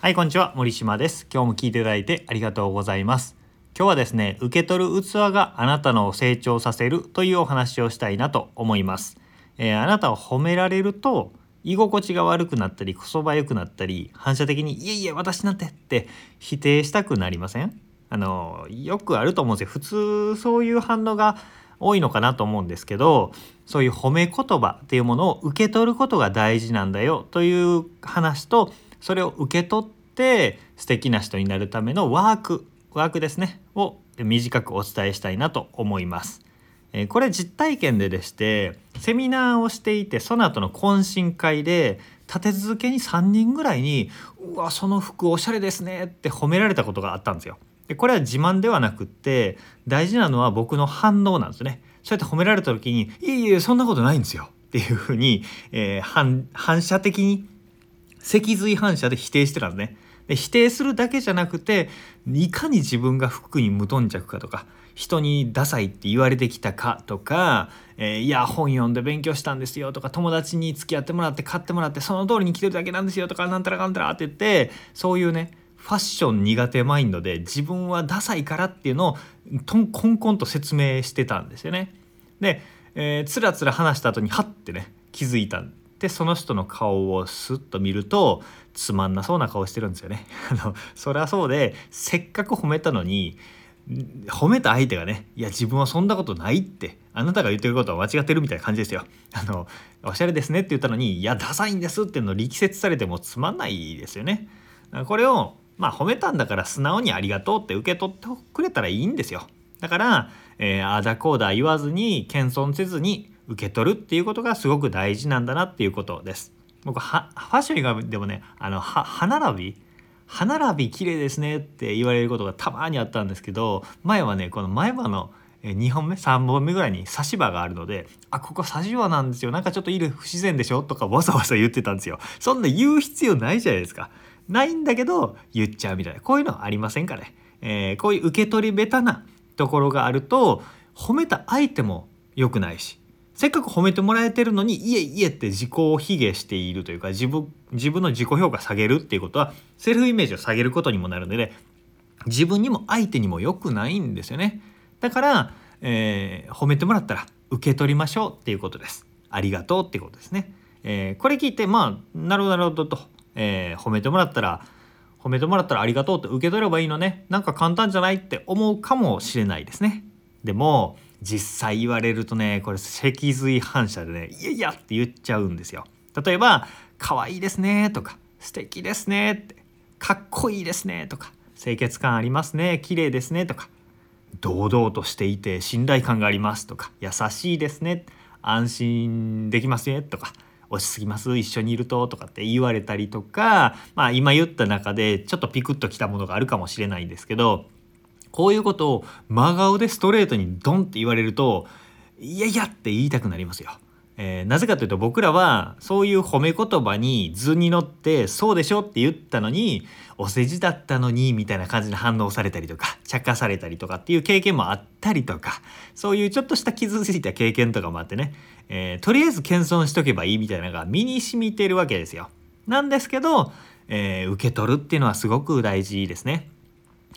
はい、こんにちは。森島です。今日も聞いていただいてありがとうございます。今日はですね、受け取る器があなたの成長させるというお話をしたいなと思います。えーあなたを褒められると居心地が悪くなったり、こそば良くなったり、反射的にいえいえ私なんてって否定したくなりません？あの、よくあると思うんですよ。普通そういう反応が多いのかなと思うんですけどそういう褒め言葉っていうものを受け取ることが大事なんだよという話とそれを受け取って素敵な人になるためのワークワークですねを短くお伝えしたいなと思います。これ実体験ででしてセミナーをしていてその後の懇親会で立て続けに3人ぐらいに「うわその服おしゃれですね」って褒められたことがあったんですよ。でこれは自慢ではなくって大事なのは僕の反応なんですね。そうやって褒められた時に「いえいえそんなことないんですよ」っていうふうに、えー反反射的に脊髄反射で否定してたんですね。で否定するだけじゃなくていかに自分が服に無頓着かとか人にダサいって言われてきたかとか、えーいや本読んで勉強したんですよとか友達に付き合ってもらって買ってもらってその通りに着てるだけなんですよとかなんたらかんたらって言ってそういうねファッション苦手マインドで自分はダサいからっていうのをとんこんこんと説明してたんですよね。で、えーつらつら話した後にハッてね気づいたでその人の顔をスッと見るとつまんなそうな顔してるんですよね。あのそりゃそうでせっかく褒めたのに褒めた相手がね「いや自分はそんなことない」ってあなたが言ってることは間違ってるみたいな感じですよ。あのおしゃれですねって言ったのに「いやダサいんです」っていうのを力説されてもつまんないですよね。これをまあ褒めたんだから素直にありがとうって受け取ってくれたらいいんですよ。だから、えー、あだこうだ言わずに謙遜せずに受け取るっていうことがすごく大事なんだなっていうことです。僕はファッション以外でもねあの歯並び？歯並び綺麗ですねって言われることがたまにあったんですけど前はねこの前歯のえ2本目？3本目ぐらいに差し歯があるので「あここ差し歯なんですよなんかちょっといる不自然でしょ?」とかわざわざ言ってたんですよ。そんな言う必要ないじゃないですか。ないんだけど言っちゃうみたいなこういうのありませんかね。えーこういう受け取り下手なところがあると褒めた相手も良くないしせっかく褒めてもらえてるのにいえいえって自己を卑下しているというか自分自分の自己評価下げるっていうことはセルフイメージを下げることにもなるので自分にも相手にも良くないんですよね。だから、えー褒めてもらったら受け取りましょうっていうことです。ありがとうっていうことですね、えーこれ聞いてまあなるほどなるほどと、えー褒めてもらったら褒めてもらったらありがとうって受け取ればいいのね。なんか簡単じゃないって思うかもしれないですね。でも実際言われるとねこれ脊髄反射でねいやいやって言っちゃうんですよ。例えば可愛いですねとか素敵ですねってかっこいいですねとか清潔感ありますね綺麗ですねとか堂々としていて信頼感がありますとか優しいですね安心できますねとか落ち着きます一緒にいるととかって言われたりとかまあ今言った中でちょっとピクッときたものがあるかもしれないんですけどこういうことを真顔でストレートにドンって言われるといやいやって言いたくなりますよ。えーなぜかというと僕らはそういう褒め言葉に図に乗ってそうでしょって言ったのにお世辞だったのにみたいな感じで反応されたりとか茶化されたりとかっていう経験もあったりとかそういうちょっとした傷ついた経験とかもあってね、えーとりあえず謙遜しとけばいいみたいなのが身に染みてるわけですよ。なんですけど、えー受け取るっていうのはすごく大事ですね。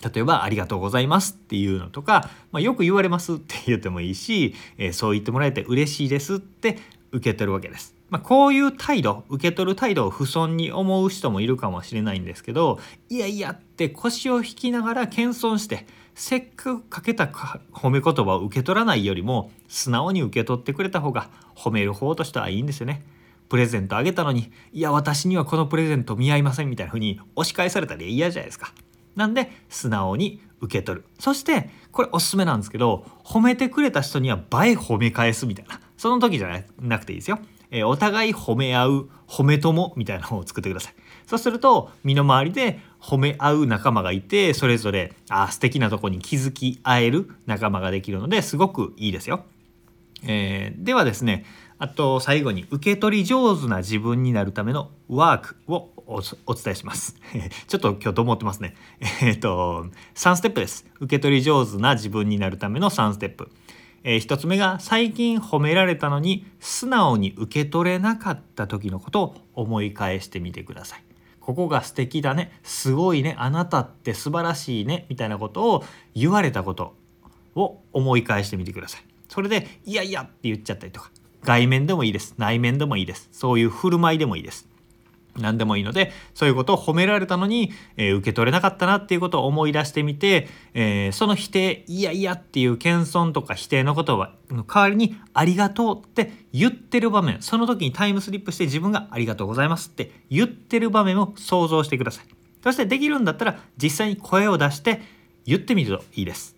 例えば「ありがとうございます」っていうのとか、まあ、よく言われますって言ってもいいし、えーそう言ってもらえて嬉しいですって受け取るわけです。まあ、こういう態度受け取る態度を不遜に思う人もいるかもしれないんですけどいやいやって腰を引きながら謙遜してせっかくかけた褒め言葉を受け取らないよりも素直に受け取ってくれた方が褒める方としてはいいんですよね。プレゼントあげたのにいや私にはこのプレゼント見合いませんみたいな風に押し返されたら嫌じゃないですか。なんで素直に受け取る。そしてこれおすすめなんですけど褒めてくれた人には倍褒め返すみたいな。その時じゃなくていいですよ、えーお互い褒め合う褒め友みたいなのを作ってください。そうすると身の回りで褒め合う仲間がいてそれぞれあ素敵なとこに気づき合える仲間ができるのですごくいいですよ。えーではですねあと最後に受け取り上手な自分になるためのワークをお伝えします。ちょっと今日どう思ってますね。えっ、と3ステップです。受け取り上手な自分になるための3ステップ。え1つ目が最近褒められたのに素直に受け取れなかった時のことを思い返してみてください。ここが素敵だねすごいねあなたって素晴らしいねみたいなことを言われたことを思い返してみてくださいそれで「いやいや」って言っちゃったりとか外面でもいいです。内面でもいいです。そういう振る舞いでもいいです。何でもいいのでそういうことを褒められたのに、えー、受け取れなかったなっていうことを思い出してみて、えー、その否定いやいやっていう謙遜とか否定の言葉の代わりにありがとうって言ってる場面その時にタイムスリップして自分がありがとうございますって言ってる場面を想像してください。そしてできるんだったら実際に声を出して言ってみるといいです。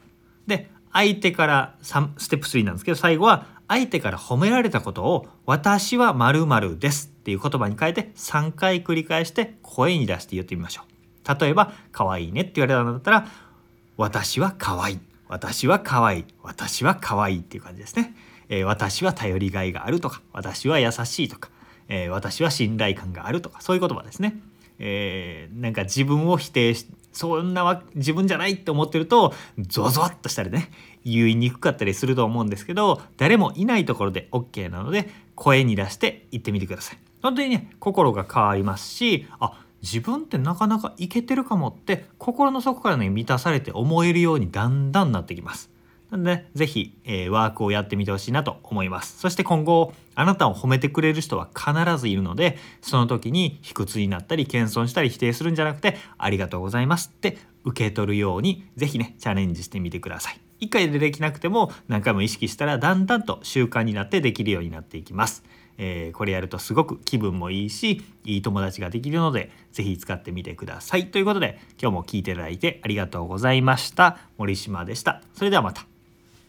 で相手からステップ3なんですけど最後は相手から褒められたことを「私は〇〇です」っていう言葉に変えて3回繰り返して声に出して言ってみましょう。例えば「可愛いね」って言われたんだったら「私は可愛い」「私は可愛い」「私は可愛い」っていう感じですね。えー、私は頼りがいがあるとか私は優しいとか、えー、私は信頼感があるとかそういう言葉ですね。えー、なんか自分を否定しそんなわ自分じゃないって思ってるとゾワゾワっとしたりね言いにくかったりすると思うんですけど誰もいないところで OK なので声に出して言ってみてください。本当にね心が変わりますしあ自分ってなかなかいけてるかもって心の底からね満たされて思えるようにだんだんなってきます。なので、ぜひ、えー、ワークをやってみてほしいなと思います。そして今後、あなたを褒めてくれる人は必ずいるので、その時に卑屈になったり、謙遜したり、否定するんじゃなくて、ありがとうございますって受け取るように、ぜひね、チャレンジしてみてください。一回でできなくても、何回も意識したら、だんだんと習慣になってできるようになっていきます。えー、これやるとすごく気分もいいしいい友達ができるので是非使ってみてくださいということで今日も聞いていただいてありがとうございました森島でしたそれではまた